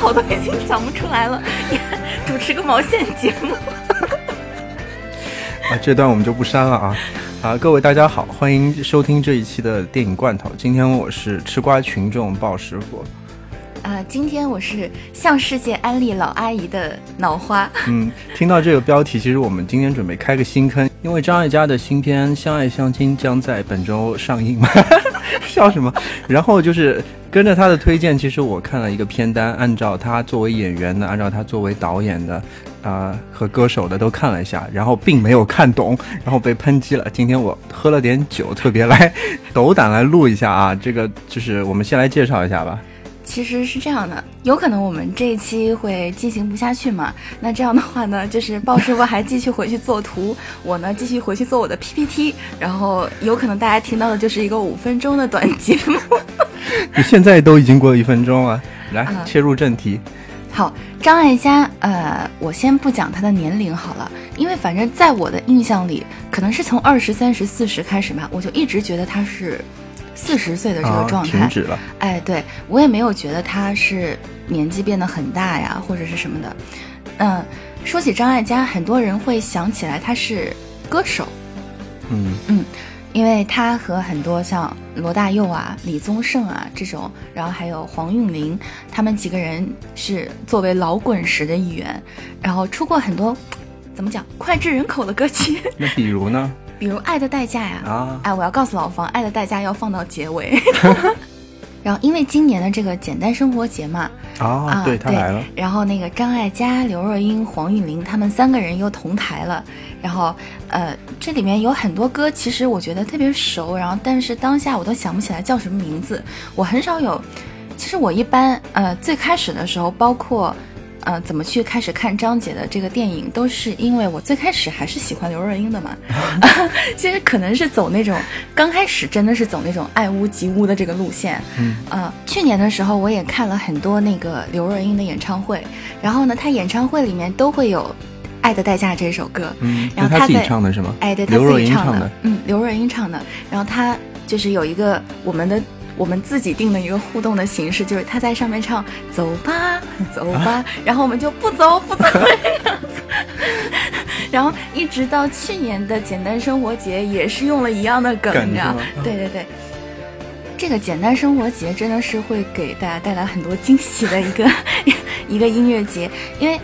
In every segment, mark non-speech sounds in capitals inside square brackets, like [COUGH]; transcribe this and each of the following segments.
好多已经讲不出来了，[LAUGHS] 你主持个毛线节目？[LAUGHS] 啊，这段我们就不删了啊！啊，各位大家好，欢迎收听这一期的电影罐头。今天我是吃瓜群众鲍师傅。啊，今天我是向世界安利老阿姨的脑花。[LAUGHS] 嗯，听到这个标题，其实我们今天准备开个新坑，因为张艾嘉的新片《相爱相亲》将在本周上映嘛。笑什么？然后就是跟着他的推荐，其实我看了一个片单，按照他作为演员的，按照他作为导演的，啊和歌手的都看了一下，然后并没有看懂，然后被抨击了。今天我喝了点酒，特别来斗胆来录一下啊！这个就是我们先来介绍一下吧。其实是这样的，有可能我们这一期会进行不下去嘛？那这样的话呢，[LAUGHS] 就是鲍师傅还继续回去做图，我呢继续回去做我的 PPT，然后有可能大家听到的就是一个五分钟的短节目。[LAUGHS] 你现在都已经过了一分钟了，来切入正题。好，张艾嘉，呃，我先不讲她的年龄好了，因为反正在我的印象里，可能是从二十三十四十开始吧，我就一直觉得她是。四十岁的这个状态，停止了。哎，对我也没有觉得他是年纪变得很大呀，或者是什么的。嗯，说起张艾嘉，很多人会想起来他是歌手。嗯嗯，因为他和很多像罗大佑啊、李宗盛啊这种，然后还有黄韵玲，他们几个人是作为老滚石的一员，然后出过很多怎么讲脍炙人口的歌曲。那比如呢？比如《爱的代价》呀，啊，哎，我要告诉老方，《爱的代价》要放到结尾。[LAUGHS] 然后，因为今年的这个简单生活节嘛，啊，对他来了。然后那个张艾嘉、刘若英、黄韵玲他们三个人又同台了。然后，呃，这里面有很多歌，其实我觉得特别熟。然后，但是当下我都想不起来叫什么名字。我很少有，其实我一般，呃，最开始的时候，包括。呃，怎么去开始看张姐的这个电影，都是因为我最开始还是喜欢刘若英的嘛。[LAUGHS] [LAUGHS] 其实可能是走那种刚开始真的是走那种爱屋及乌的这个路线。嗯。啊，去年的时候我也看了很多那个刘若英的演唱会，然后呢，她演唱会里面都会有《爱的代价》这首歌。嗯。然后她自己唱的是吗？哎，对，刘若英唱的。嗯，刘若英唱的。然后她就是有一个我们的。我们自己定的一个互动的形式，就是他在上面唱“走吧，[LAUGHS] 走吧”，然后我们就不走不走。这样子。然后一直到去年的简单生活节，也是用了一样的梗，你知道吗？对对对，这个简单生活节真的是会给大家带来很多惊喜的一个 [LAUGHS] 一个音乐节，因为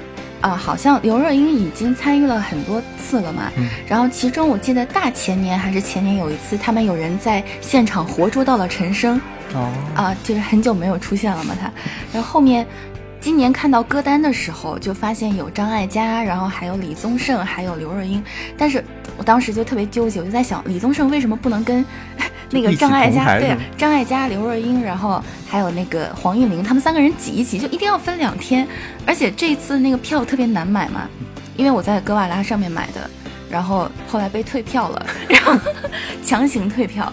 啊，好像刘若英已经参与了很多次了嘛。然后其中我记得大前年还是前年有一次，他们有人在现场活捉到了陈升。哦啊，就是很久没有出现了嘛，他，然后后面，今年看到歌单的时候，就发现有张艾嘉，然后还有李宗盛，还有刘若英，但是我当时就特别纠结，我就在想，李宗盛为什么不能跟那个张艾嘉，对，张艾嘉、刘若英，然后还有那个黄韵玲，他们三个人挤一挤，就一定要分两天，而且这一次那个票特别难买嘛，因为我在格瓦拉上面买的，然后后来被退票了，然后 [LAUGHS] 强行退票。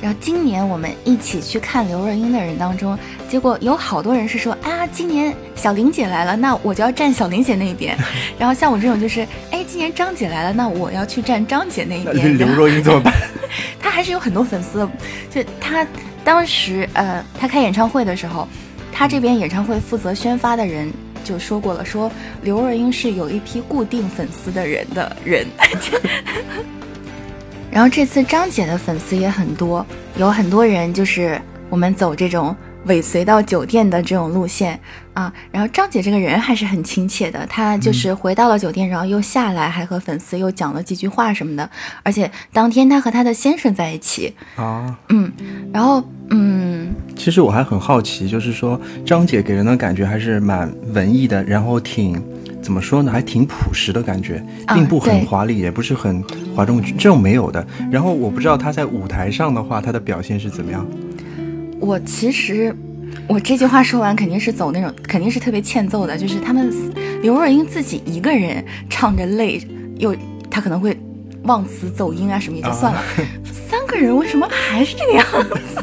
然后今年我们一起去看刘若英的人当中，结果有好多人是说啊，今年小玲姐来了，那我就要站小玲姐那一边。[LAUGHS] 然后像我这种就是，哎，今年张姐来了，那我要去站张姐那一边。刘若英怎么办？[LAUGHS] 她还是有很多粉丝，就她当时呃，她开演唱会的时候，她这边演唱会负责宣发的人就说过了，说刘若英是有一批固定粉丝的人的人。然后这次张姐的粉丝也很多，有很多人就是我们走这种尾随到酒店的这种路线啊。然后张姐这个人还是很亲切的，她就是回到了酒店，然后又下来，还和粉丝又讲了几句话什么的。而且当天她和她的先生在一起啊，嗯，然后嗯，其实我还很好奇，就是说张姐给人的感觉还是蛮文艺的，然后挺。怎么说呢？还挺朴实的感觉，并不很华丽，也不是很哗众取这种没有的。然后我不知道她在舞台上的话，她的表现是怎么样。我其实，我这句话说完肯定是走那种，肯定是特别欠揍的。就是他们刘若英自己一个人唱着累，又他可能会忘词走音啊什么也就算了，三个人为什么还是这个样子？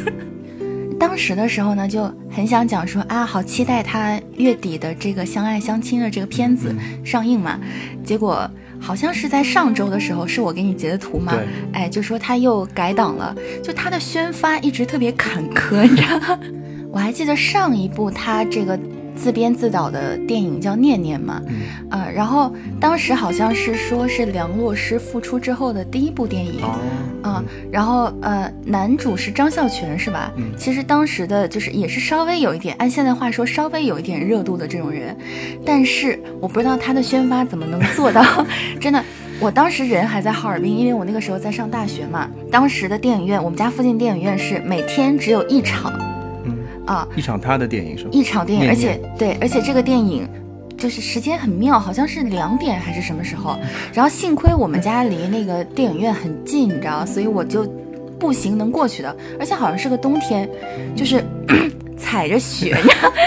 当时的时候呢，就很想讲说啊，好期待他月底的这个相爱相亲的这个片子上映嘛。结果好像是在上周的时候，是我给你截的图嘛？哎，就说他又改档了，就他的宣发一直特别坎坷，你知道吗？[LAUGHS] 我还记得上一部他这个自编自导的电影叫《念念》嘛，呃，然后当时好像是说是梁洛施复出之后的第一部电影，啊，然后呃，男主是张孝全是吧？其实当时的就是也是稍微有一点，按现在话说稍微有一点热度的这种人，但是我不知道他的宣发怎么能做到，[LAUGHS] 真的。我当时人还在哈尔滨，因为我那个时候在上大学嘛。当时的电影院，我们家附近电影院是每天只有一场，嗯啊，一场他的电影是吗？一场电影，而且对，而且这个电影就是时间很妙，好像是两点还是什么时候。[LAUGHS] 然后幸亏我们家离那个电影院很近，你知道，所以我就步行能过去的。而且好像是个冬天，就是。[COUGHS] 踩着雪，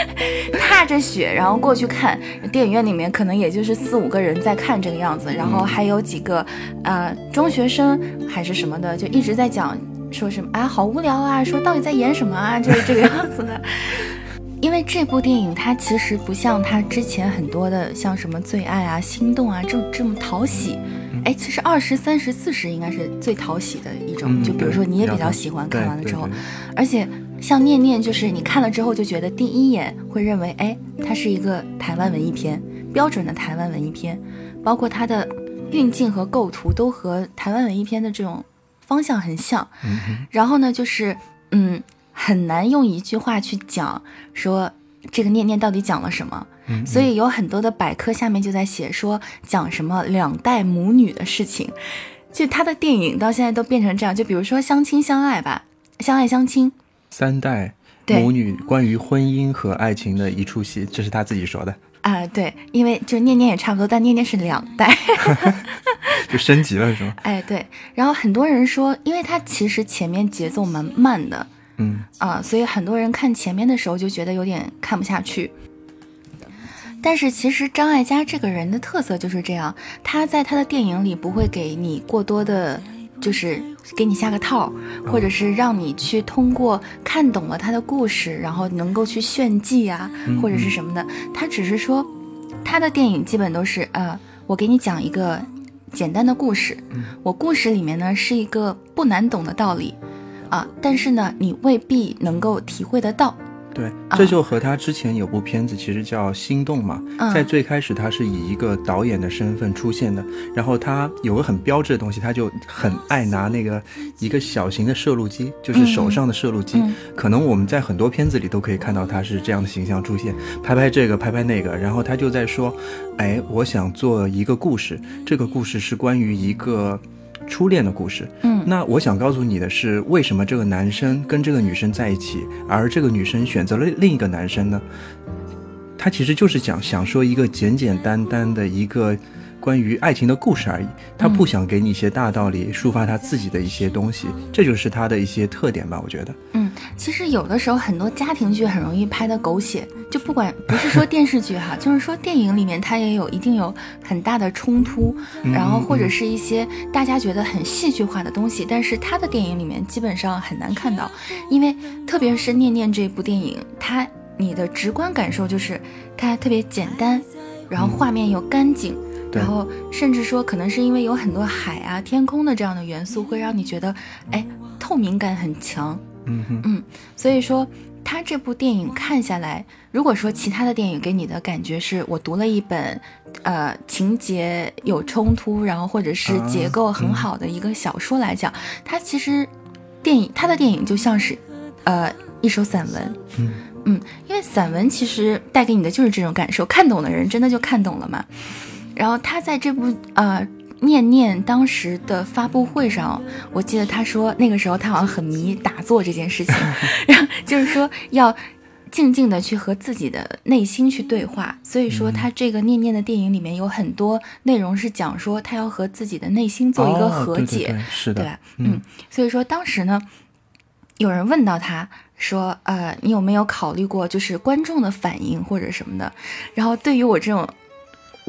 [LAUGHS] 踏着雪，然后过去看电影院里面可能也就是四五个人在看这个样子，然后还有几个呃中学生还是什么的，就一直在讲说什么啊好无聊啊，说到底在演什么啊，就是这个 [LAUGHS] 样子的。因为这部电影它其实不像它之前很多的像什么最爱啊、心动啊这这么讨喜，哎，其实二十三十四十应该是最讨喜的一种，就比如说你也比较喜欢看完了之后，而且。像念念，就是你看了之后就觉得第一眼会认为，哎，它是一个台湾文艺片，标准的台湾文艺片，包括它的运镜和构图都和台湾文艺片的这种方向很像。然后呢，就是嗯，很难用一句话去讲说这个念念到底讲了什么。所以有很多的百科下面就在写说讲什么两代母女的事情，就他的电影到现在都变成这样。就比如说相亲相爱吧，相爱相亲。三代母女关于婚姻和爱情的一出戏，这是他自己说的啊。对，因为就念念也差不多，但念念是两代，[LAUGHS] 就升级了是吗？哎，对。然后很多人说，因为它其实前面节奏蛮慢的，嗯啊，所以很多人看前面的时候就觉得有点看不下去。但是其实张艾嘉这个人的特色就是这样，他在他的电影里不会给你过多的。就是给你下个套，或者是让你去通过看懂了他的故事，然后能够去炫技啊，或者是什么的。他只是说，他的电影基本都是呃，我给你讲一个简单的故事，我故事里面呢是一个不难懂的道理啊，但是呢你未必能够体会得到。对，这就和他之前有部片子其实叫《心动》嘛，在最开始他是以一个导演的身份出现的，然后他有个很标志的东西，他就很爱拿那个一个小型的摄录机，就是手上的摄录机，可能我们在很多片子里都可以看到他是这样的形象出现，拍拍这个，拍拍那个，然后他就在说，哎，我想做一个故事，这个故事是关于一个。初恋的故事，嗯，那我想告诉你的是，为什么这个男生跟这个女生在一起，而这个女生选择了另一个男生呢？他其实就是讲想说一个简简单单的一个。关于爱情的故事而已，他不想给你一些大道理，抒发他自己的一些东西，这就是他的一些特点吧，我觉得。嗯，其实有的时候很多家庭剧很容易拍的狗血，就不管 [LAUGHS] 不是说电视剧哈，就是说电影里面它也有一定有很大的冲突，然后或者是一些大家觉得很戏剧化的东西，但是他的电影里面基本上很难看到，因为特别是《念念》这部电影，它你的直观感受就是它特别简单，然后画面又干净。然后甚至说，可能是因为有很多海啊、天空的这样的元素，会让你觉得，哎，透明感很强。嗯嗯，所以说，他这部电影看下来，如果说其他的电影给你的感觉是我读了一本，呃，情节有冲突，然后或者是结构很好的一个小说来讲，它其实电影他的电影就像是，呃，一首散文。嗯嗯，因为散文其实带给你的就是这种感受，看懂的人真的就看懂了嘛。然后他在这部呃念念当时的发布会上，我记得他说那个时候他好像很迷打坐这件事情，[LAUGHS] 然后就是说要静静的去和自己的内心去对话。所以说他这个念念的电影里面有很多内容是讲说他要和自己的内心做一个和解，是的，对吧？嗯，所以说当时呢，有人问到他说，呃，你有没有考虑过就是观众的反应或者什么的？然后对于我这种。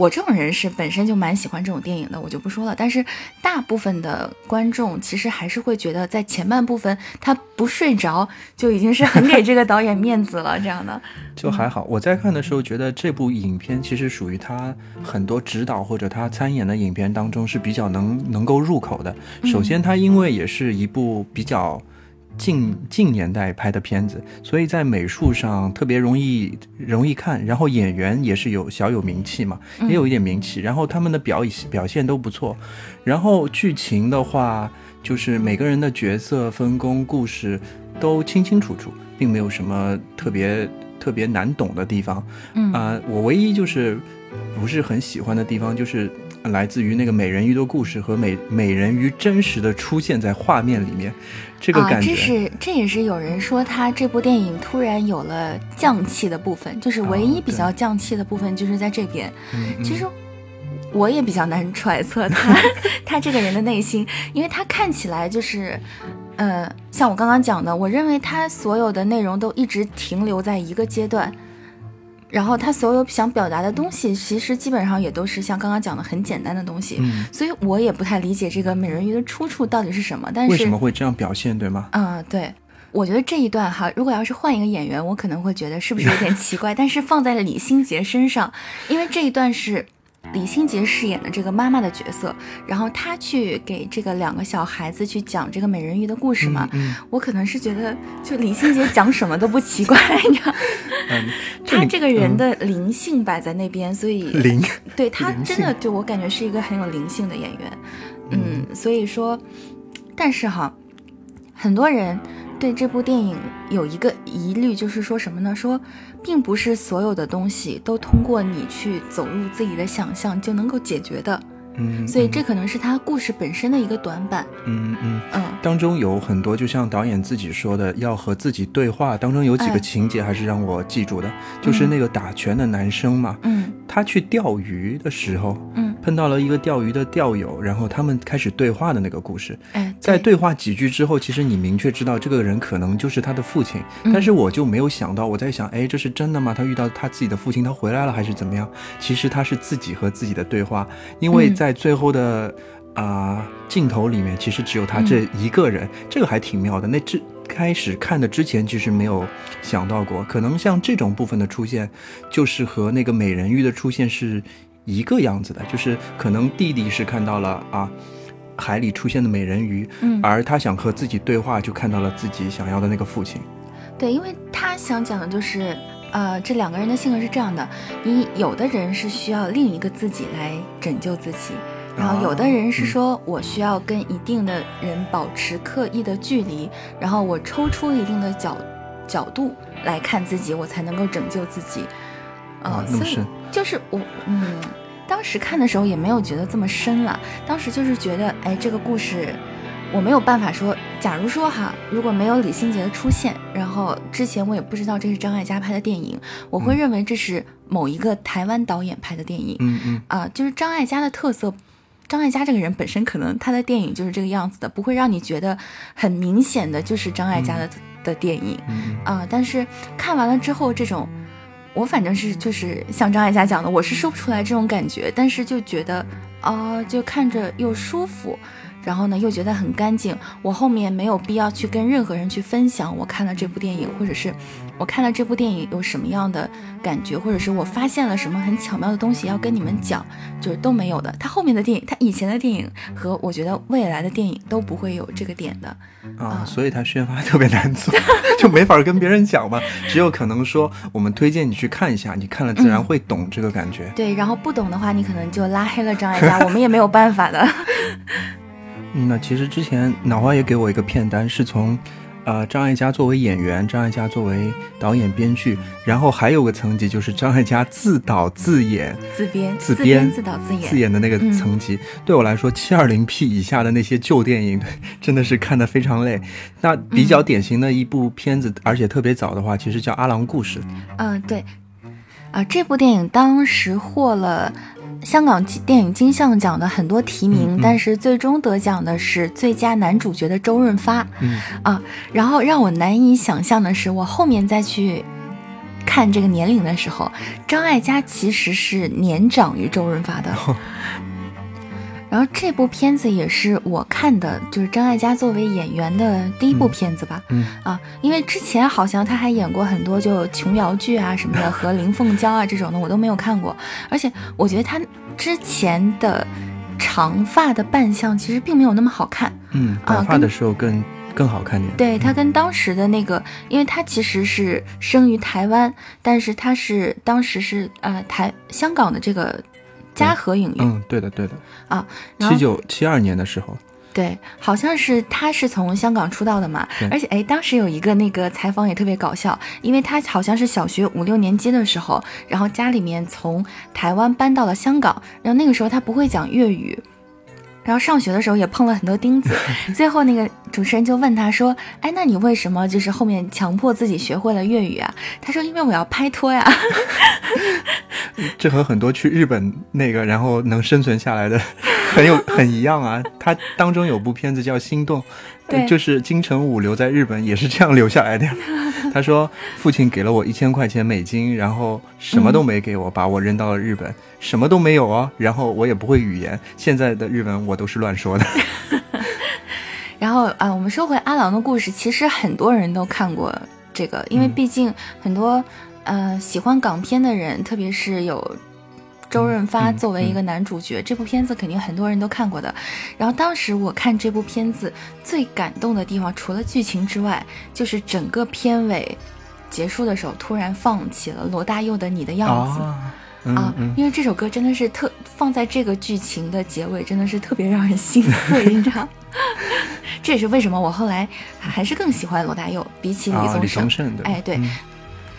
我这种人是本身就蛮喜欢这种电影的，我就不说了。但是大部分的观众其实还是会觉得，在前半部分他不睡着就已经是很给这个导演面子了。这样的 [LAUGHS] 就还好。我在看的时候觉得这部影片其实属于他很多指导或者他参演的影片当中是比较能能够入口的。首先，他因为也是一部比较。近近年代拍的片子，所以在美术上特别容易容易看，然后演员也是有小有名气嘛，也有一点名气，然后他们的表表现都不错，然后剧情的话，就是每个人的角色分工、故事都清清楚楚，并没有什么特别特别难懂的地方。嗯。啊、我唯一就是不是很喜欢的地方，就是来自于那个美人鱼的故事和美美人鱼真实的出现在画面里面，这个啊，感觉。这是这也是有人说他这部电影突然有了降气的部分，就是唯一比较降气的部分就是在这边。哦嗯嗯其实我也比较难揣测他 [LAUGHS] 他这个人的内心，因为他看起来就是，呃，像我刚刚讲的，我认为他所有的内容都一直停留在一个阶段。然后他所有想表达的东西，其实基本上也都是像刚刚讲的很简单的东西，嗯所以我也不太理解这个美人鱼的出处到底是什么。但是为什么会这样表现，对吗？嗯，对，我觉得这一段哈，如果要是换一个演员，我可能会觉得是不是有点奇怪。但是放在李心洁身上，因为这一段是李心洁饰演的这个妈妈的角色，然后她去给这个两个小孩子去讲这个美人鱼的故事嘛。嗯我可能是觉得，就李心洁讲什么都不奇怪，[LAUGHS] 你知道，嗯，她这个人嗯。的灵性摆在那边，所以 [LAUGHS] 灵，对她真的就我感觉是一个很有灵性的演员，嗯，所以说，但是哈，很多人对这部电影有一个疑虑，就是说什么呢？说并不是所有的东西都通过你去走入自己的想象就能够解决的，嗯，所以这可能是他故事本身的一个短板，嗯嗯。嗯当中有很多，就像导演自己说的，要和自己对话。当中有几哎个情节还是让我记住的，就是那个打拳的男生嘛，嗯他去钓鱼的时候，嗯，碰到了一个钓鱼的钓友，然后他们开始对话的那个故事。哎，在对话几句之后，其实你明确知道这个人可能就是他的父亲，嗯但是我就没有想到，我在想，哎，这是真的吗？他遇到他自己的父亲，他回来了还是怎么样？其实他是自己和自己的对话，因为嗯在最后的啊、镜头里面，其实只有他这一个人，这个还挺妙的。那之开始看的之前，其实没有想到过，可能像这种部分的出现，就是和那个美人鱼的出现是一个样子的，就是可能弟弟是看到了啊。海里出现的美人鱼，嗯而他想和自己对话，就看到了自己想要的那个父亲。对，因为他想讲的就是，呃，这两个人的性格是这样的：你有的人是需要另一个自己来拯救自己，然后有的人是说我需要跟一定的人保持刻意的距离，然后我抽出一定的角角度来看自己，我才能够拯救自己。呃啊，那么深就是我，嗯，当时看的时候也没有觉得这么深了，当时就是觉得，哎，这个故事我没有办法说，假如说哈，如果没有李心洁的出现，然后之前我也不知道这是张艾嘉拍的电影，我会认为这是某一个台湾导演拍的电影嗯嗯啊、就是张艾嘉的特色。张艾嘉这个人本身可能他的电影就是这个样子的，不会让你觉得很明显的就是张艾嘉的、的电影。嗯啊、但是看完了之后，这种我反正是就是像张艾嘉讲的，我是说不出来这种感觉，但是就觉得啊、就看着又舒服，然后呢又觉得很干净。我后面没有必要去跟任何人去分享我看了这部电影，或者是我看了这部电影有什么样的感觉，或者是我发现了什么很巧妙的东西要跟你们讲，就是都没有的。他后面的电影，他以前的电影和我觉得未来的电影都不会有这个点的。啊，所以他宣发特别难做，[LAUGHS] 就没法跟别人讲嘛。只有可能说，我们推荐你去看一下，你看了自然会懂这个感觉。对，然后不懂的话，你可能就拉黑了张艾嘉，[LAUGHS] 我们也没有办法的。嗯，那其实之前脑花也给我一个片单，是从，呃，张艾嘉作为演员，张艾嘉作为导演编剧，然后还有个层级就是张艾嘉自导自演。自编、自编、自导自演。自演的那个嗯层级，对我来说，七二零 P 以下的那些旧电影，[LAUGHS] 真的是看得非常累。那比较典型的一部片子，而且特别早的话，其实叫《阿郎故事》。嗯、对。啊、这部电影当时获了香港电影金像奖的很多提名，嗯嗯但是最终得奖的是最佳男主角的周润发。嗯啊，然后让我难以想象的是，我后面再去看这个年龄的时候，张艾嘉其实是年长于周润发的。[LAUGHS] 然后这部片子也是我看的，就是张艾嘉作为演员的第一部片子吧。嗯啊，因为之前好像他还演过很多就琼瑶剧啊什么的，和林凤娇啊这种的我都没有看过。而且我觉得他之前的长发的扮相其实并没有那么好看。嗯，啊短发的时候更更好看点。对他跟当时的那个，因为他其实是生于台湾，但是他是当时是呃台香港的这个嘉禾影业嗯，对的对的，啊，七九七二年的时候，对，好像是他是从香港出道的嘛，而且哎，当时有一个那个采访也特别搞笑，因为他好像是小学五六年级的时候，然后家里面从台湾搬到了香港，然后那个时候他不会讲粤语。然后上学的时候也碰了很多钉子，[LAUGHS] 最后那个主持人就问他说：“哎，那你为什么就是后面强迫自己学会了粤语啊？”他说：“因为我要拍拖呀。[LAUGHS] [LAUGHS] 这和很多去日本那个然后能生存下来的很有很一样啊。他当中有部片子叫《心动》，呃对就是金城武留在日本也是这样留下来的。他说父亲给了我一千块钱美金，然后什么都没给我，把我扔到了日本，什么都没有哦。然后我也不会语言，现在的日文我都是乱说的。[LAUGHS] ”然后啊，我们说回阿郎的故事，其实很多人都看过这个，因为嗯毕竟很多、呃喜欢港片的人，特别是有周润发嗯作为一个男主角，这部片子肯定很多人都看过的。然后当时我看这部片子最感动的地方，除了剧情之外，就是整个片尾结束的时候，突然放起了罗大佑的《你的样子》。啊，嗯啊，嗯，因为这首歌真的是特放在这个剧情的结尾，真的是特别让人心碎，[LAUGHS] 你知道？这也是为什么我后来还是更喜欢罗大佑，比起李啊，李宗盛。宗盛的，哎对嗯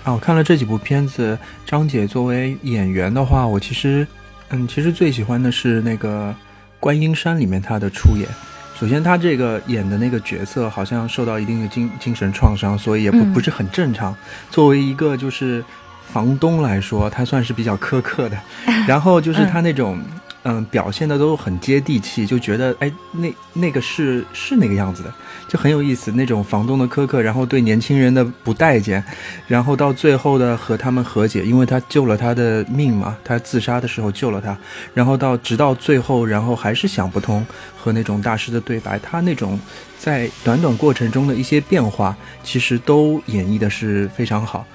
啊，我看了这几部片子，张姐作为演员的话，我其实，嗯，其实最喜欢的是那个《观音山》里面她的出演。首先，她这个演的那个角色好像受到一定的精精神创伤，所以也不嗯不是很正常。作为一个就是房东来说，他算是比较苛刻的。[LAUGHS] 然后就是他那种。嗯，表现的都很接地气，就觉得哎，那那个是是那个样子的，就很有意思。那种房东的苛刻，然后对年轻人的不待见，然后到最后的和他们和解，因为他救了他的命嘛，他自杀的时候救了他，然后到直到最后，然后还是想不通和那种大师的对白，他那种在短短过程中的一些变化，其实都演绎的是非常好。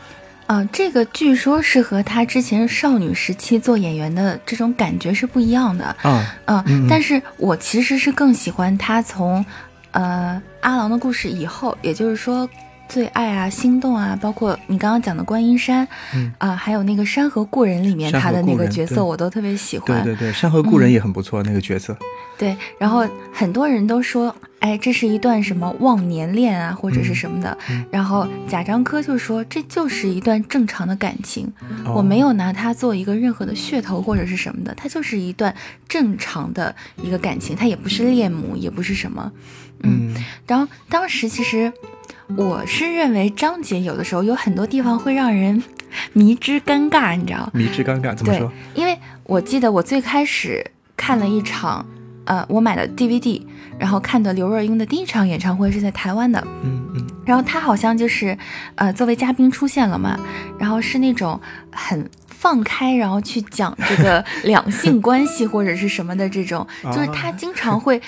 啊、这个据说是和他之前少女时期做演员的这种感觉是不一样的。啊，嗯，嗯但是我其实是更喜欢他从，呃，阿郎的故事以后，也就是说，最爱啊、心动啊，包括你刚刚讲的观音山，嗯啊、还有那个山河故人里面他的那个角色，我都特别喜欢。对对对，山河故人嗯也很不错，那个角色。对，然后很多人都说，哎，这是一段什么忘年恋啊，或者是什么的。嗯然后贾樟柯就说，这就是一段正常的感情，哦我没有拿它做一个任何的噱头或者是什么的，它就是一段正常的一个感情，它也不是恋母，也不是什么。嗯，嗯然后当时其实我是认为张杰有的时候有很多地方会让人迷之尴尬，你知道吗？迷之尴尬怎么说？，因为我记得我最开始看了一场，呃，我买的 DVD，然后看的刘若英的第一场演唱会是在台湾的，嗯嗯然后她好像就是，呃，作为嘉宾出现了嘛，然后是那种很放开，然后去讲这个两性关系或者是什么的这种，[LAUGHS] 就是他经常会，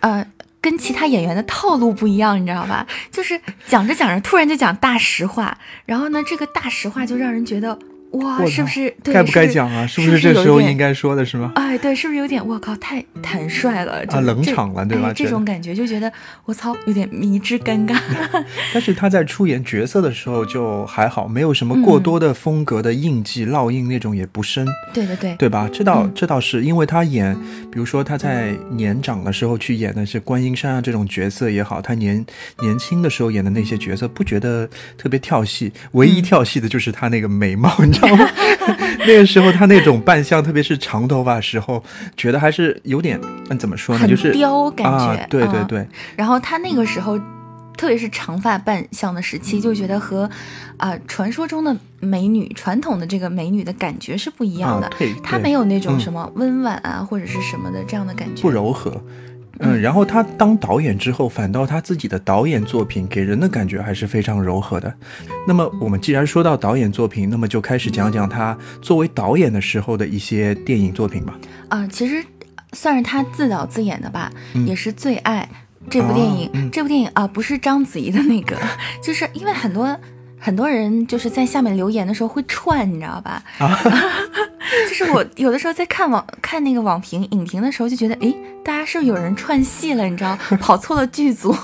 呃。跟其他演员的套路不一样，你知道吧？就是讲着讲着，突然就讲大实话，然后呢，这个大实话就让人觉得，哇，是不是对？该不该讲啊？是是不是这时候应该说的是吗？哎，对，是不是有点我靠，太坦率了啊冷场了对吧哎？这这种感觉就觉得我操，有点迷之尴尬。[LAUGHS] 但是他在出演角色的时候就还好，没有什么过多的风格的印记、烙印那种也不深，对对对，对吧？这倒、嗯这倒是，因为他演，比如说他在年长的时候去演的是观音山啊这种角色也好，他年年轻的时候演的那些角色，不觉得特别跳戏，唯一跳戏的就是他那个美貌，你知道吗？[LAUGHS] 那个时候他那种扮相，特别是长头发时候，觉得还是有点，嗯，怎么说呢？就是雕感觉。啊，对对嗯对，然后他那个时候，特别是长发扮相的时期，就觉得和啊、传说中的美女、传统的这个美女的感觉是不一样的。啊，对，对她没有那种嗯什么温婉啊，或者是什么的这样的感觉。不柔和。嗯，然后他当导演之后，反倒他自己的导演作品给人的感觉还是非常柔和的。那么我们既然说到导演作品，那么就开始讲讲他作为导演的时候的一些电影作品吧。啊、其实算是他自导自演的吧，嗯也是最爱这部电影。这部电影啊、不是章子怡的那个，[LAUGHS] 就是因为很多很多人就是在下面留言的时候会串，你知道吧？啊 [LAUGHS] 就是我有的时候在看网看那个网评影评的时候，就觉得，诶，大家是不是有人串戏了？你知道，跑错了剧组。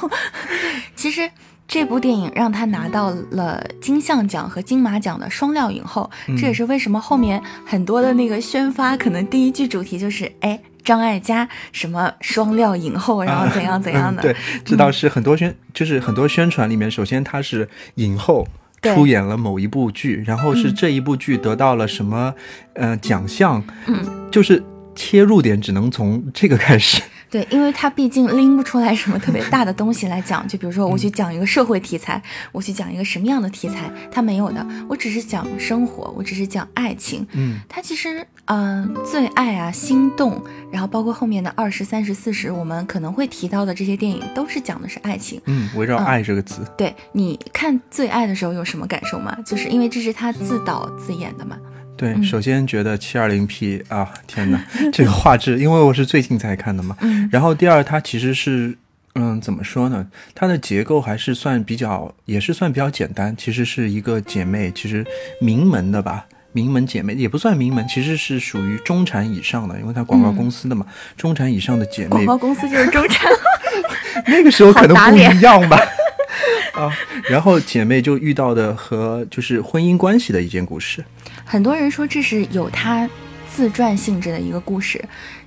[LAUGHS] 其实这部电影让他拿到了金像奖和金马奖的双料影后，这也是为什么后面很多的那个宣发，可能第一句主题就是，哎。张艾嘉什么双料影后，然后怎样怎样的？对，这倒是很多宣，就是很多宣传里面，首先她是影后，出演了某一部剧，然后是这一部剧得到了什么呃奖项，嗯，就是切入点只能从这个开始。对，因为他毕竟拎不出来什么特别大的东西来讲，就比如说我去讲一个社会题材，我去讲一个什么样的题材，他没有的，我只是讲生活，我只是讲爱情。嗯，他其实，嗯，最爱啊，心动，然后包括后面的二十三十四十，我们可能会提到的这些电影，都是讲的是爱情。嗯，围绕爱这个词。对，你看最爱的时候有什么感受吗？就是因为这是他自导自演的嘛。对，首先觉得七二零 P 啊，天哪，[LAUGHS] 这个画质，因为我是最近才看的嘛。然后第二，它其实是，嗯，怎么说呢？它的结构还是算比较，也是算比较简单。其实是一个姐妹，其实名门的吧，名门姐妹也不算名门，其实是属于中产以上的，因为它广告公司的嘛，中产以上的姐妹。广告公司就是中产。[LAUGHS] 那个时候可能不一样吧。啊，然后姐妹就遇到的和就是婚姻关系的一件故事。很多人说这是有他自传性质的一个故事，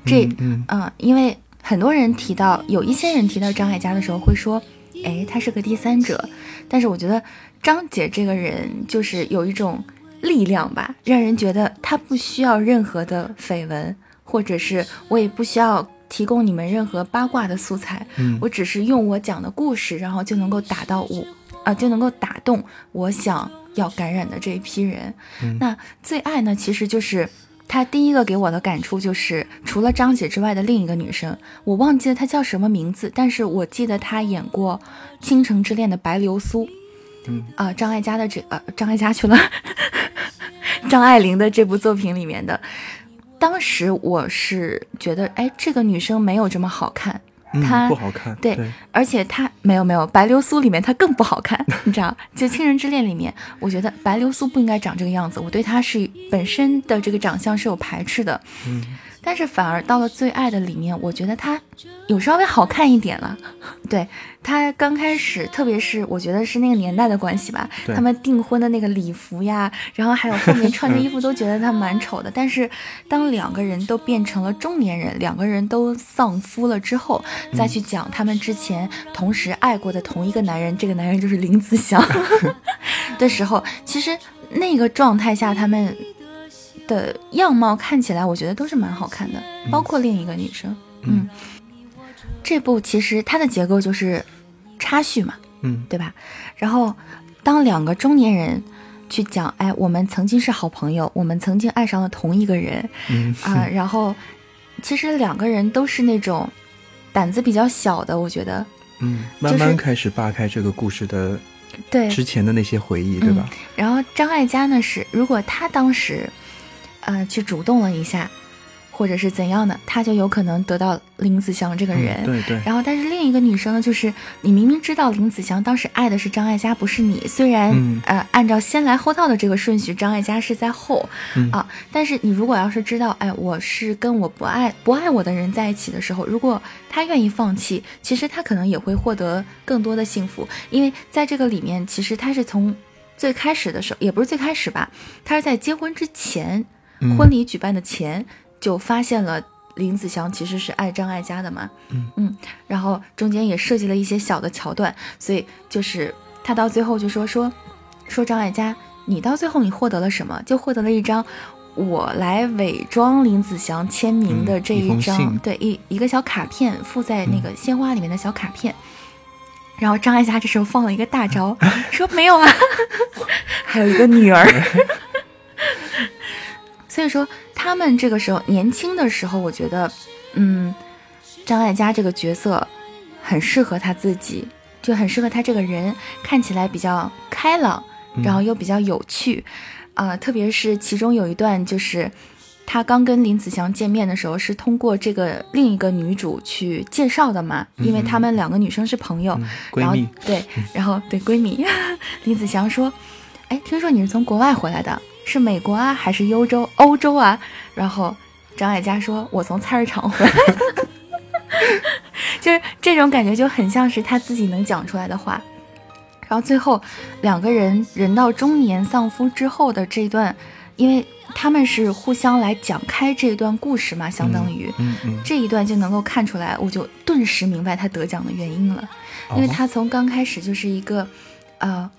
这嗯，因为很多人提到，有一些人提到张艾嘉的时候会说，哎，他是个第三者。但是我觉得张姐这个人就是有一种力量吧，让人觉得她不需要任何的绯闻，或者是我也不需要提供你们任何八卦的素材，嗯，我只是用我讲的故事，然后就能够打到我啊，就能够打动我想。要感染的这一批人，那最爱呢？其实就是他第一个给我的感触，就是除了张姐之外的另一个女生，我忘记了她叫什么名字，但是我记得她演过《倾城之恋》的白流苏。嗯啊，张艾嘉的这呃，张艾嘉去了，[LAUGHS] 张爱玲的这部作品里面的，当时我是觉得，哎，这个女生没有这么好看。她不好看，对，而且她没有没有白流苏里面她更不好看，[LAUGHS] 你知道？就《情人之恋》里面，我觉得白流苏不应该长这个样子，我对她是本身的这个长相是有排斥的。嗯。但是反而到了最爱的里面，我觉得他有稍微好看一点了。[LAUGHS] 对他刚开始，特别是我觉得是那个年代的关系吧，他们订婚的那个礼服呀，然后还有后面穿着衣服，[LAUGHS] 都觉得他蛮丑的。但是当两个人都变成了中年人，两个人都丧夫了之后，再去讲他们之前同时爱过的同一个男人，这个男人就是林子祥 [LAUGHS] 的时候，其实那个状态下他们。的样貌看起来，我觉得都是蛮好看的，包括另一个女生。嗯，这部其实它的结构就是插叙嘛，嗯，对吧？然后当两个中年人去讲，哎，我们曾经是好朋友，我们曾经爱上了同一个人，嗯啊，然后其实两个人都是那种胆子比较小的，我觉得，嗯，慢慢开始扒开这个故事的对之前的那些回忆，对吧？然后张艾嘉呢是，如果他当时。呃，去主动了一下，或者是怎样的，他就有可能得到林子祥这个人。对对。然后，但是另一个女生呢，就是你明明知道林子祥当时爱的是张艾嘉，不是你。虽然呃，按照先来后到的这个顺序，张艾嘉是在后啊。但是你如果要是知道，哎，我是跟我不爱不爱我的人在一起的时候，如果他愿意放弃，其实他可能也会获得更多的幸福，因为在这个里面，其实他是从最开始的时候，也不是最开始吧，他是在结婚之前。婚礼举办的前就发现了林子祥其实是爱张艾嘉的嘛，嗯嗯，然后中间也设计了一些小的桥段，所以就是他到最后就说说说张艾嘉，你到最后你获得了什么？就获得了一张我来伪装林子祥签名的这一张，对一一个小卡片附在那个鲜花里面的小卡片。然后张艾嘉这时候放了一个大招，[LAUGHS] 说没有啊，[LAUGHS] 还有一个女儿。[LAUGHS] 所以说，他们这个时候年轻的时候，我觉得，嗯，张艾嘉这个角色很适合他自己，就很适合他这个人，看起来比较开朗，然后又比较有趣，啊，特别是其中有一段，就是他刚跟林子祥见面的时候，是通过这个另一个女主去介绍的嘛，因为他们两个女生是朋友，然后对，然后对闺蜜，[LAUGHS] 林子祥说，哎，听说你是从国外回来的。是美国啊，还是欧洲？欧洲啊？然后张艾嘉说：“我从菜市场回来。[LAUGHS] ”就是这种感觉，就很像是他自己能讲出来的话。然后最后两个人人到中年丧夫之后的这段，因为他们是互相来讲开这一段故事嘛，相当于嗯嗯，这一段就能够看出来，我就顿时明白他得奖的原因了，因为哦他从刚开始就是一个，呃，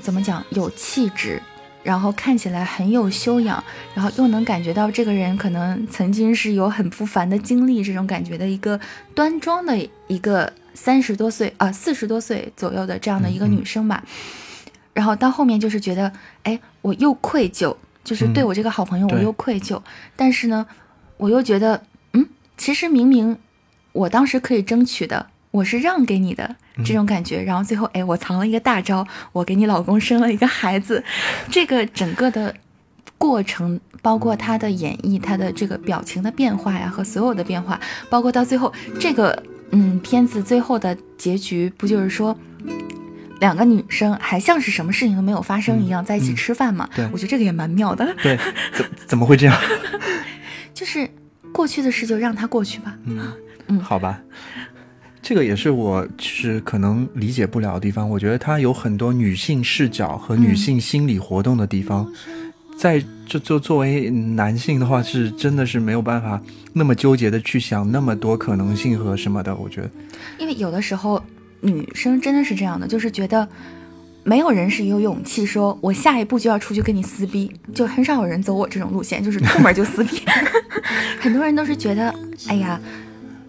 怎么讲，有气质，然后看起来很有修养，然后又能感觉到这个人可能曾经是有很不凡的经历，这种感觉的一个端庄的一个三十多岁啊四十多岁左右的这样的一个女生吧。然后到后面就是觉得，哎，我又愧疚，就是对嗯我这个好朋友我又愧疚，但是呢，我又觉得，嗯，其实明明我当时可以争取的，我是让给你的这种感觉。然后最后，哎，我藏了一个大招，我给你老公生了一个孩子，这个整个的过程，包括他的演绎，他的这个表情的变化呀，和所有的变化，包括到最后这个，嗯，片子最后的结局，不就是说？两个女生还像是什么事情都没有发生一样，在一起嗯吃饭嘛？对我觉得这个也蛮妙的，对，[LAUGHS] 怎怎么会这样？[LAUGHS] 就是过去的事就让它过去吧。嗯嗯好吧，这个也是我是可能理解不了的地方。我觉得它有很多女性视角和女性心理活动的地方，在这就作为男性的话，是真的是没有办法那么纠结的去想那么多可能性和什么的。我觉得，因为有的时候女生真的是这样的，就是觉得没有人是有勇气说我下一步就要出去跟你撕逼，就很少有人走我这种路线，就是出门就撕逼。[LAUGHS] 很多人都是觉得，哎呀，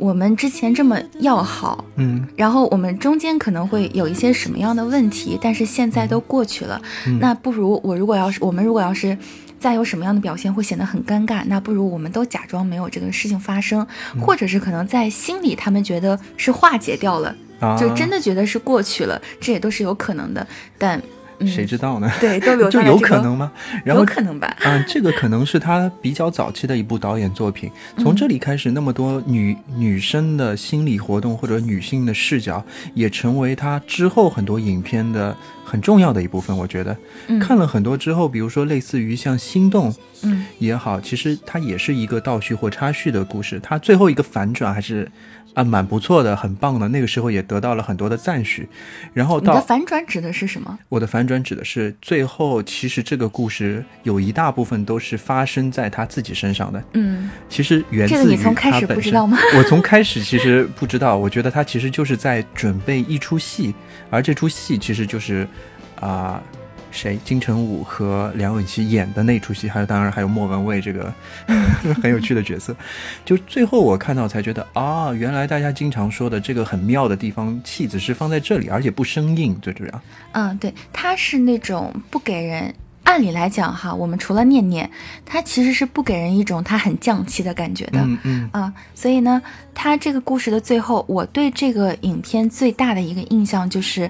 我们之前这么要好，嗯。然后我们中间可能会有一些什么样的问题，但是现在都过去了，嗯。那不如我如果要是我们如果要是再有什么样的表现会显得很尴尬，那不如我们都假装没有这个事情发生，嗯或者是可能在心里他们觉得是化解掉了，啊，就真的觉得是过去了，这也都是有可能的，但嗯，谁知道呢？对都留 [LAUGHS] 就有可能吗？然后有可能吧，嗯，这个可能是他比较早期的一部导演作品。从这里开始，那么多女女生的心理活动或者女性的视角，也成为他之后很多影片的很重要的一部分。我觉得、嗯看了很多之后，比如说类似于像《心动》嗯也好，其实它也是一个倒叙或插叙的故事。它最后一个反转还是啊蛮不错的，很棒的。那个时候也得到了很多的赞许。然后你的到反转指的是什么？我的反转指的是最后，其实这个故事有一大部分都是发生在他自己身上的。嗯其实源这个你自于从开始他本身。不知道吗 [LAUGHS] 我从开始其实不知道，我觉得他其实就是在准备一出戏，而这出戏其实就是啊、谁金城武和梁咏琪演的那出戏，还有当然还有莫文蔚这个 [LAUGHS] 很有趣的角色。就最后我看到才觉得啊，原来大家经常说的这个很妙的地方，戏子是放在这里，而且不生硬，最主要。嗯，对，他是那种不给人。按理来讲哈，我们除了念念，他其实是不给人一种他很降气的感觉的。嗯嗯。啊，所以呢，他这个故事的最后，我对这个影片最大的一个印象就是，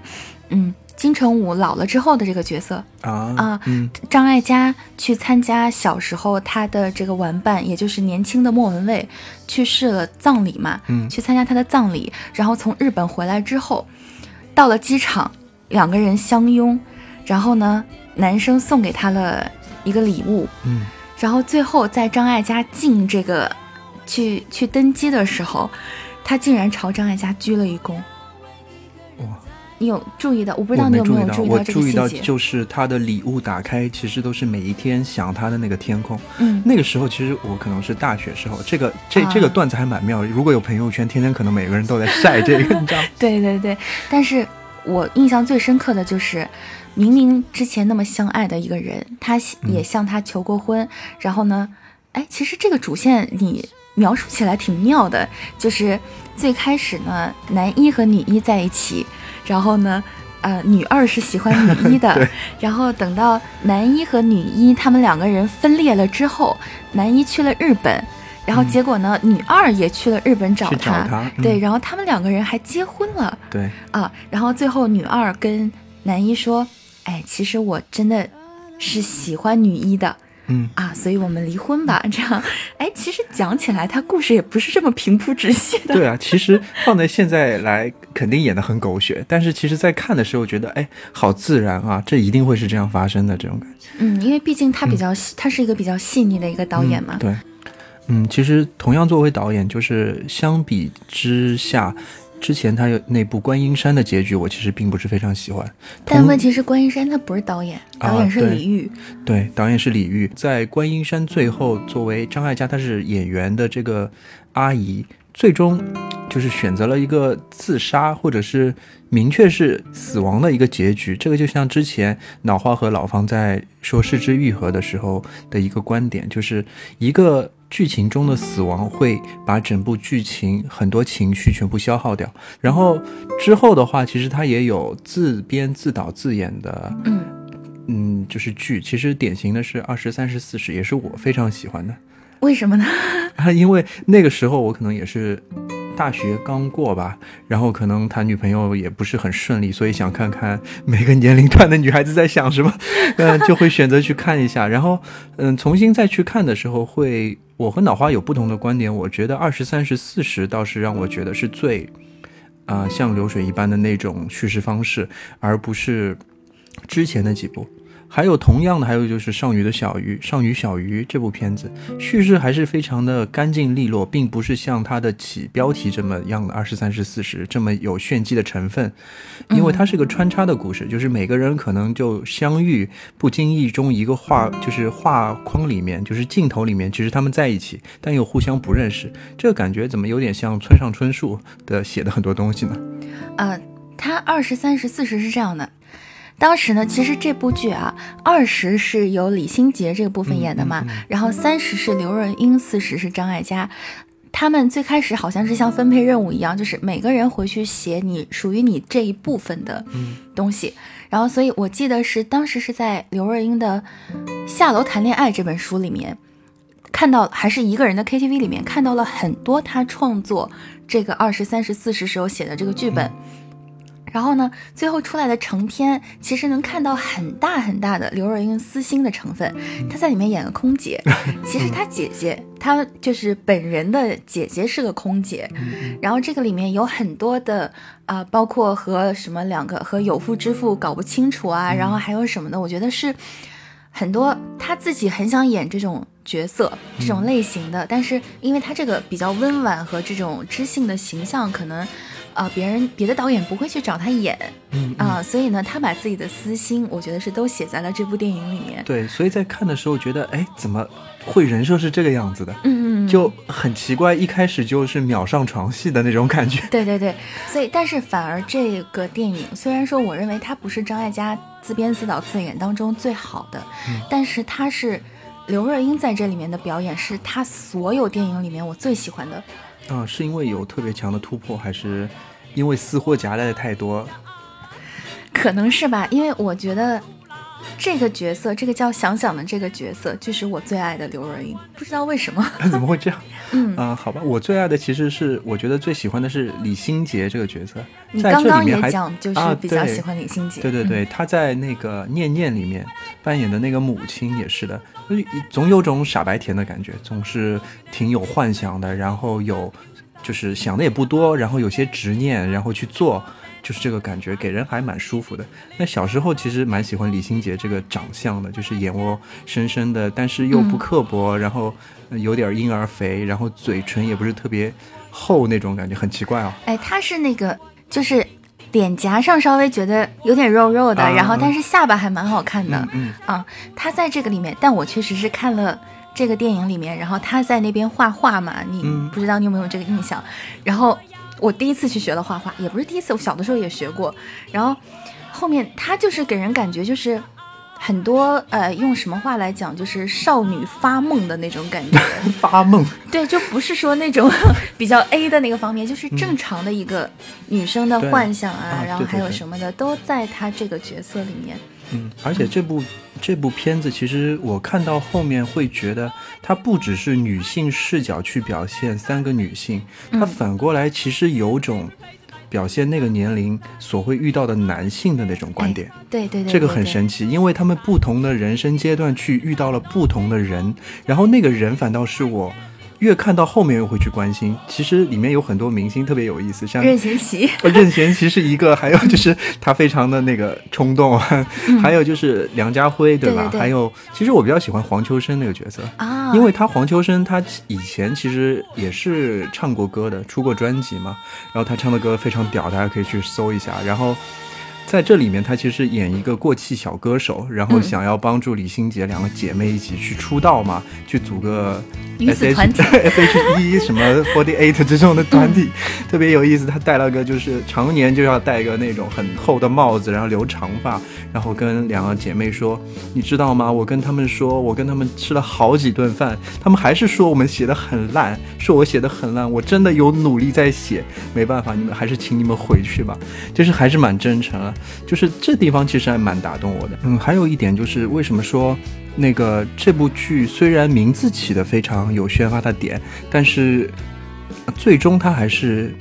嗯，金城武老了之后的这个角色，啊啊嗯。张艾嘉去参加小时候他的这个玩伴，也就是年轻的莫文蔚去世了葬礼嘛，嗯。去参加他的葬礼，然后从日本回来之后，到了机场，两个人相拥，然后呢，男生送给他了一个礼物，嗯然后最后在张艾嘉进这个去去登机的时候，他竟然朝张艾嘉鞠了一躬。哇，你有注意到？我不知道你有没没注意到，有注意到这我注意到个细节？就是他的礼物打开，其实都是每一天想他的那个天空。嗯，那个时候其实我可能是大学时候，这个这这个啊段子还蛮妙的。如果有朋友圈，天天可能每个人都在晒这个，你知道吗？[LAUGHS] 对对对。但是我印象最深刻的就是，明明之前那么相爱的一个人，他嗯。也向他求过婚，然后呢，哎，其实这个主线你描述起来挺妙的，就是最开始呢，男一和女一在一起，然后呢。呃，女二是喜欢女一的，[LAUGHS] 然后等到男一和女一他们两个人分裂了之后，男一去了日本，然后嗯。结果呢，女二也去了日本找他嗯。对，然后他们两个人还结婚了。对，啊，然后最后女二跟男一说：“哎，其实我真的是喜欢女一的。”嗯啊，所以我们离婚吧。这样，哎，其实讲起来，他故事也不是这么平铺直叙的。对啊，其实放在现在来，肯定演的很狗血，但是其实在看的时候觉得，哎，好自然啊，这一定会是这样发生的这种感觉。嗯，因为毕竟他比较细，他是一个比较细腻的一个导演嘛。对，嗯，其实同样作为导演，就是相比之下。之前他有那部《观音山》的结局，我其实并不是非常喜欢。但问题是，观音山他不是导演，导演是李玉。对，导演是李玉。在观音山最后，作为张艾嘉，她是演员的这个阿姨，最终就是选择了一个自杀，或者是明确是死亡的一个结局。这个就像之前脑花和老方在说失之愈合的时候的一个观点，就是一个。剧情中的死亡会把整部剧情很多情绪全部消耗掉，然后之后的话，其实他也有自编自导自演的，嗯嗯，就是剧，其实典型的是二十三十四十，也是我非常喜欢的。为什么呢？啊，[LAUGHS] 因为那个时候我可能也是。大学刚过吧，然后可能谈女朋友也不是很顺利，所以想看看每个年龄段的女孩子在想什么，嗯，[LAUGHS] 就会选择去看一下。然后，嗯，重新再去看的时候，会我和脑花有不同的观点。我觉得二十三十四十倒是让我觉得是最，啊，像流水一般的那种叙事方式，而不是之前的几部。还有同样的，还有就是《少女的小鱼》《少女小鱼》这部片子，叙事还是非常的干净利落，并不是像它的起标题这么样的二十三十四十这么有炫技的成分，因为它是个穿插的故事，就是每个人可能就相遇，不经意中一个画就是画框里面，就是镜头里面，其实他们在一起，但又互相不认识，这个感觉怎么有点像村上春树的写的很多东西呢？呃，他二十三十四十是这样的。当时呢，其实这部剧啊，二十是由李心洁这个部分演的嘛，然后三十是刘若英，四十是张艾嘉。他们最开始好像是像分配任务一样，就是每个人回去写你属于你这一部分的东西。然后，所以我记得是当时是在刘若英的《下楼谈恋爱》这本书里面看到，还是一个人的 KTV 里面看到了很多他创作这个二十三十四十时候写的这个剧本。然后呢，最后出来的成片其实能看到很大很大的刘若英私心的成分。她在里面演个空姐，[LAUGHS] 其实她姐姐，她就是本人的姐姐是个空姐。然后这个里面有很多的啊，包括和什么两个和有妇之夫搞不清楚啊，然后还有什么的，我觉得是很多她自己很想演这种角色、这种类型的，但是因为她这个比较温婉和这种知性的形象，可能。啊，别人别的导演不会去找他演，嗯啊，所以呢，他把自己的私心，我觉得是都写在了这部电影里面。对，所以在看的时候觉得，哎，怎么会人设是这个样子的？嗯嗯，就很奇怪，一开始就是秒上床戏的那种感觉。对对对，所以但是反而这个电影，虽然说我认为它不是张艾嘉自编自导自演当中最好的，但是它是刘若英在这里面的表演，是他所有电影里面我最喜欢的。啊，是因为有特别强的突破，还是因为私货夹带的太多？可能是吧，因为我觉得这个角色，这个叫想想的这个角色，就是我最爱的刘若英。不知道为什么？[LAUGHS] 怎么会这样？[LAUGHS] 嗯啊，好吧，我最爱的其实是，我觉得最喜欢的是李心洁这个角色。你刚刚也讲，就是比较喜欢李心洁。对对对，她在那个《念念》里面扮演的那个母亲也是的。总有种傻白甜的感觉，总是挺有幻想的，然后有就是想的也不多，然后有些执念，然后去做，就是这个感觉给人还蛮舒服的。那小时候其实蛮喜欢李心洁这个长相的，就是眼窝深深的，但是又不刻薄，然后有点婴儿肥，然后嘴唇也不是特别厚那种感觉，很奇怪哦。哎，他是那个就是。脸颊上稍微觉得有点肉肉的，然后但是下巴还蛮好看的。嗯啊，他在这个里面，但我确实是看了这个电影里面，然后他在那边画画嘛，你不知道你有没有这个印象？然后我第一次去学了画画，也不是第一次，我小的时候也学过。然后后面他就是给人感觉就是。很多呃，用什么话来讲，就是少女发梦的那种感觉。[LAUGHS] 发梦，对，就不是说那种 [LAUGHS] 比较 A 的那个方面，就是正常的一个女生的幻想啊，然后还有什么的，都在他这个角色里面。嗯，而且这部这部片子，其实我看到后面会觉得，它不只是女性视角去表现三个女性，它反过来其实有种。表现那个年龄所会遇到的男性的那种观点。对对对，这个很神奇，因为他们不同的人生阶段去遇到了不同的人，然后那个人反倒是我越看到后面越会去关心。其实里面有很多明星特别有意思，像任贤齐，任贤齐是一个，还有就 [LAUGHS] 是他非常的那个冲动，还有就是梁家辉，对吧？嗯对对对还有，其实我比较喜欢黄秋生那个角色。啊，因为他黄秋生，他以前其实也是唱过歌的，出过专辑嘛。然后他唱的歌非常屌，大家可以去搜一下。然后在这里面，他其实演一个过气小歌手，然后嗯想要帮助李心洁两个姐妹一起去出道嘛，去组个女 S 子 H 团体 [LAUGHS] S H E 什么 Forty Eight [LAUGHS] 这种的团体，特别有意思。他戴了个就是常年就要戴个那种很厚的帽子，然后留长发，然后跟两个姐妹说：“你知道吗？我跟他们说，我跟他们吃了好几顿饭，他们还是说我们写的很烂，说我写的很烂。我真的有努力在写，没办法，你们还是请你们回去吧。就是还是蛮真诚啊，就是这地方其实还蛮打动我的。嗯，还有一点就是为什么说那个这部剧虽然名字起的非常有宣发的点，但是呃最终它还是。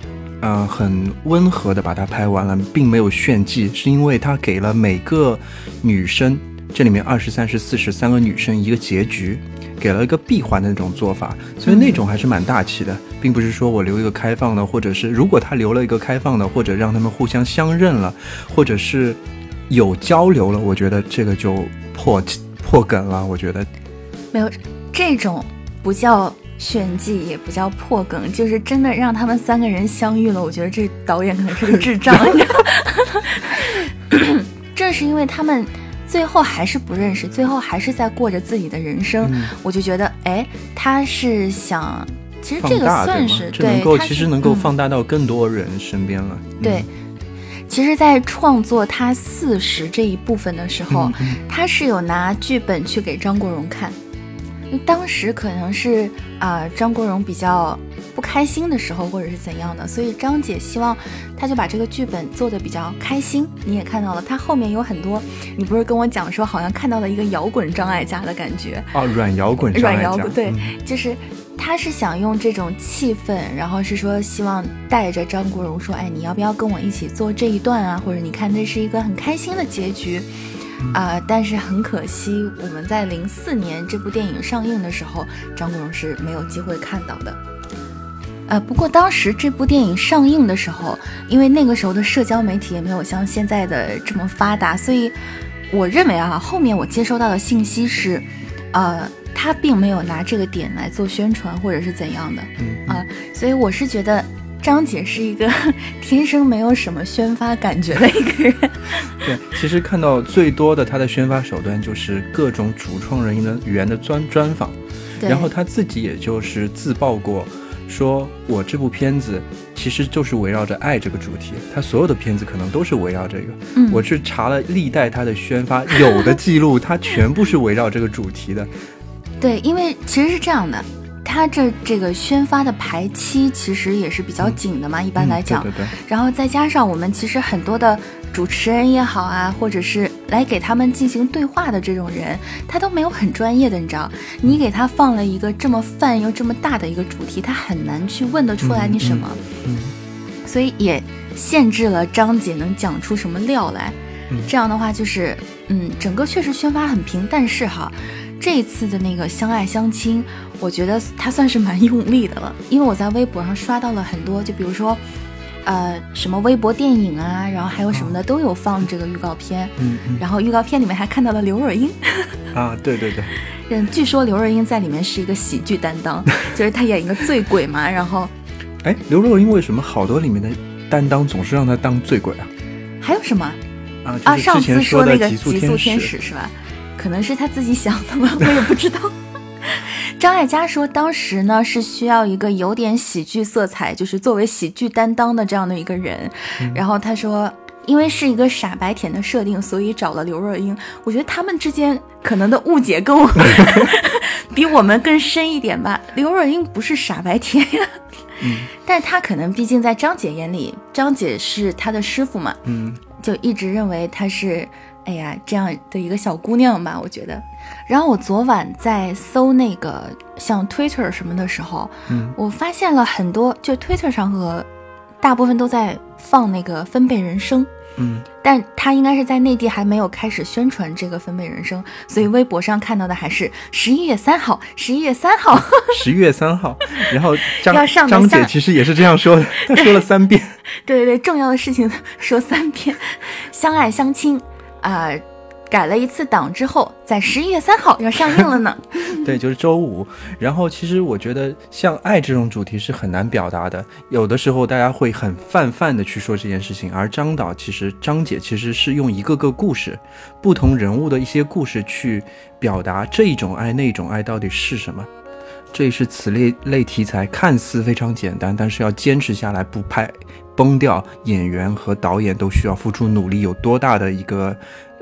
呃，很温和的把它拍完了，并没有炫技，是因为它给了每个女生，这里面二十三、十四十三个女生一个结局，给了一个闭环的那种做法，所以那种还是蛮大气的，并不是说我留一个开放的，或者是如果他留了一个开放的，或者让他们互相相认了，或者是有交流了，我觉得这个就破破梗了，我觉得没有这种不叫炫技，也不叫破梗，就是真的让他们三个人相遇了。我觉得这导演可能是个智障，你知道吗？正是因为他们最后还是不认识，最后还是在过着自己的人生，嗯我就觉得，哎，他是想，其实这个算是？这能够其实能够嗯放大到更多人身边了。嗯对，其实，在创作他四十这一部分的时候，他是有拿剧本去给张国荣看。当时可能是啊、张国荣比较不开心的时候，或者是怎样的，所以张姐希望他就把这个剧本做的比较开心。你也看到了，他后面有很多，你不是跟我讲说，好像看到了一个摇滚张艾嘉的感觉，哦，软摇滚上软，摇滚对嗯就是他是想用这种气氛，然后是说希望带着张国荣说，哎，你要不要跟我一起做这一段啊？或者你看这是一个很开心的结局。啊、但是很可惜，我们在零四年这部电影上映的时候，张国荣是没有机会看到的。呃，不过当时这部电影上映的时候，因为那个时候的社交媒体也没有像现在的这么发达，所以我认为啊，后面我接收到的信息是，呃，他并没有拿这个点来做宣传或者是怎样的嗯啊、所以我是觉得张姐是一个 [LAUGHS] 天生没有什么宣发感觉的一个人。[LAUGHS] 对，其实看到最多的他的宣发手段就是各种主创人员的员的专专访，对然后他自己也就是自曝过，说我这部片子其实就是围绕着爱这个主题，他所有的片子可能都是围绕这个。嗯，我去查了历代他的宣发有的记录，他全部是围绕这个主题的。[LAUGHS] 对，因为其实是这样的，他这这个宣发的排期其实也是比较紧的嘛，一般来讲。嗯对对对，然后再加上我们其实很多的主持人也好啊，或者是来给他们进行对话的这种人，他都没有很专业的，你知道？你给他放了一个这么泛又这么大的一个主题，他很难去问得出来你什么，嗯所以也限制了张姐能讲出什么料来。嗯这样的话就是，嗯，整个确实宣发很平，但是哈。这一次的那个相爱相亲，我觉得他算是蛮用力的了，因为我在微博上刷到了很多，就比如说，呃，什么微博电影啊，然后还有什么的都有放这个预告片，嗯嗯。然后预告片里面还看到了刘若英，[LAUGHS] 啊，对对对，嗯，据说刘若英在里面是一个喜剧担当，[LAUGHS] 就是她演一个醉鬼嘛，然后哎，刘若英为什么好多里面的担当总是让她当醉鬼啊？还有什么？啊，啊？就是上之前次说的那个极速天使是吧？可能是他自己想的吧，[LAUGHS] 我也不知道。张艾嘉说，当时呢是需要一个有点喜剧色彩，就是作为喜剧担当的这样的一个人。然后他说，因为是一个傻白甜的设定，所以找了刘若英。我觉得他们之间可能的误解跟我 [LAUGHS] 比我们更深一点吧。刘若英不是傻白甜呀，嗯但是她可能毕竟在张姐眼里，张姐是她的师傅嘛，嗯就一直认为她是，哎呀这样的一个小姑娘吧，我觉得。然后我昨晚在搜那个像 Twitter 什么的时候，嗯我发现了很多，就 Twitter 上和大部分都在放那个《分贝人生》。嗯，但他应该是在内地还没有开始宣传这个分贝人生，所以微博上看到的还是十一月三号，十一月三号，[LAUGHS] 十一月三号。然后张要上张姐其实也是这样说的，她说了三遍。对对对，重要的事情说三遍，相爱相亲啊、改了一次档之后，在十一月三号要上映了呢。[LAUGHS] 对，就是周五。然后其实我觉得像爱这种主题是很难表达的，有的时候大家会很泛泛的去说这件事情，而张导其实张姐其实是用一个个故事，不同人物的一些故事去表达这一种爱那种爱到底是什么。这也是此类类题材看似非常简单，但是要坚持下来不拍崩掉，演员和导演都需要付出努力，有多大的一个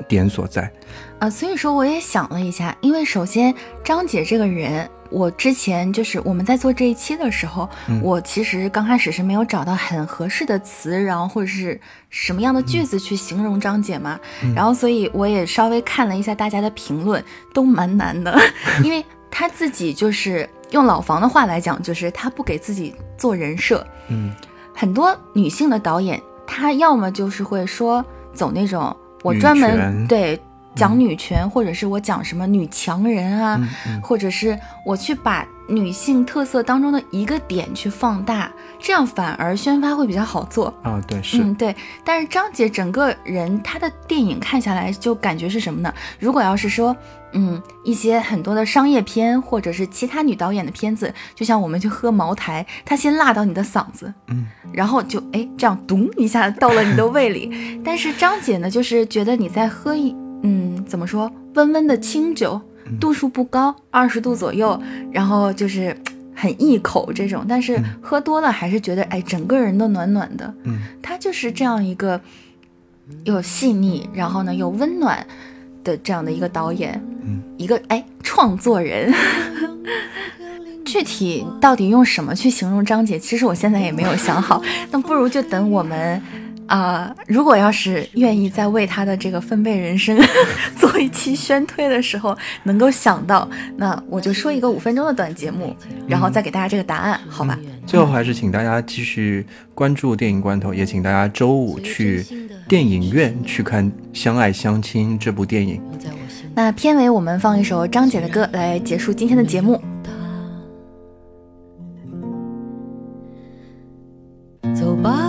点所在。啊，所以说我也想了一下，因为首先张姐这个人，我之前就是我们在做这一期的时候，我其实刚开始是没有找到很合适的词，然后或者是什么样的句子去形容张姐嘛，然后所以我也稍微看了一下大家的评论，都蛮难的，[LAUGHS] 因为她自己就是用老房的话来讲，就是她不给自己做人设，嗯，很多女性的导演，她要么就是会说走那种我专门对讲女权，或者是我讲什么女强人啊，嗯嗯。或者是我去把女性特色当中的一个点去放大，这样反而宣发会比较好做。啊，对，是，嗯，对。但是张姐整个人，她的电影看下来就感觉是什么呢？如果要是说，嗯，一些很多的商业片或者是其他女导演的片子，就像我们去喝茅台，它先辣到你的嗓子，嗯，然后就哎这样咚一下到了你的胃里。[LAUGHS] 但是张姐呢，就是觉得你在喝一，嗯，怎么说，温温的清酒，度数不高，二十度左右，然后就是。很一口这种，但是喝多了还是觉得哎，整个人都暖暖的。嗯，他就是这样一个又细腻，然后呢又温暖的这样的一个导演，嗯，一个哎创作人。具体到底用什么去形容张姐，其实我现在也没有想好。那不如就等我们啊、如果要是愿意再为他的这个分贝人生 [LAUGHS] 做一期宣推的时候，能够想到，那我就说一个五分钟的短节目，然后再给大家这个答案，好吧？最后还是请大家继续关注电影罐头，也请大家周五去电影院去看《相爱相亲》这部电影。那片尾我们放一首张姐的歌来结束今天的节目。走吧，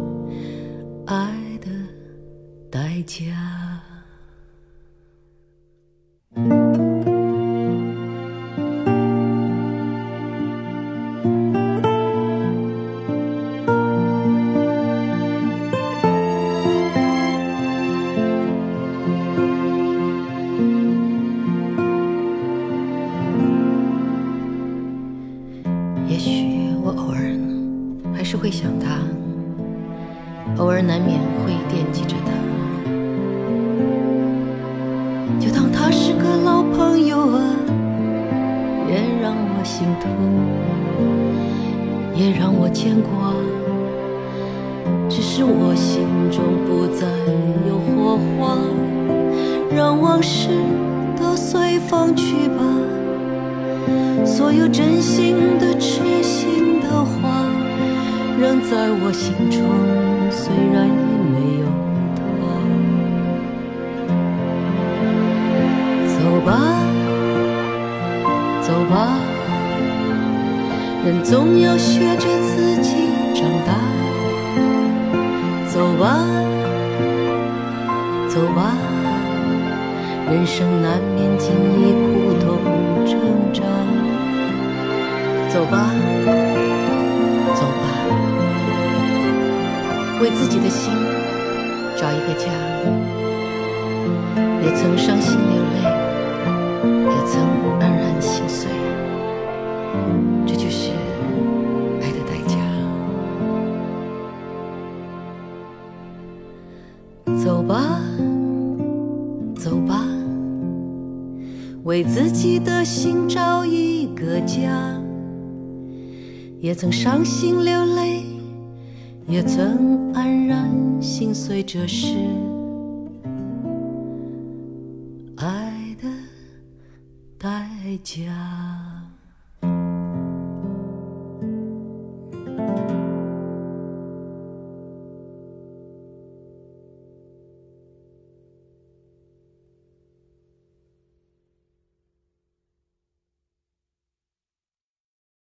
家学着自己长大。走吧，走吧，人生难免经历苦痛挣扎。走吧，走吧，为自己的心找一个家。也曾伤心流泪，也曾伤心流泪，也曾黯然心碎，这是爱的代价。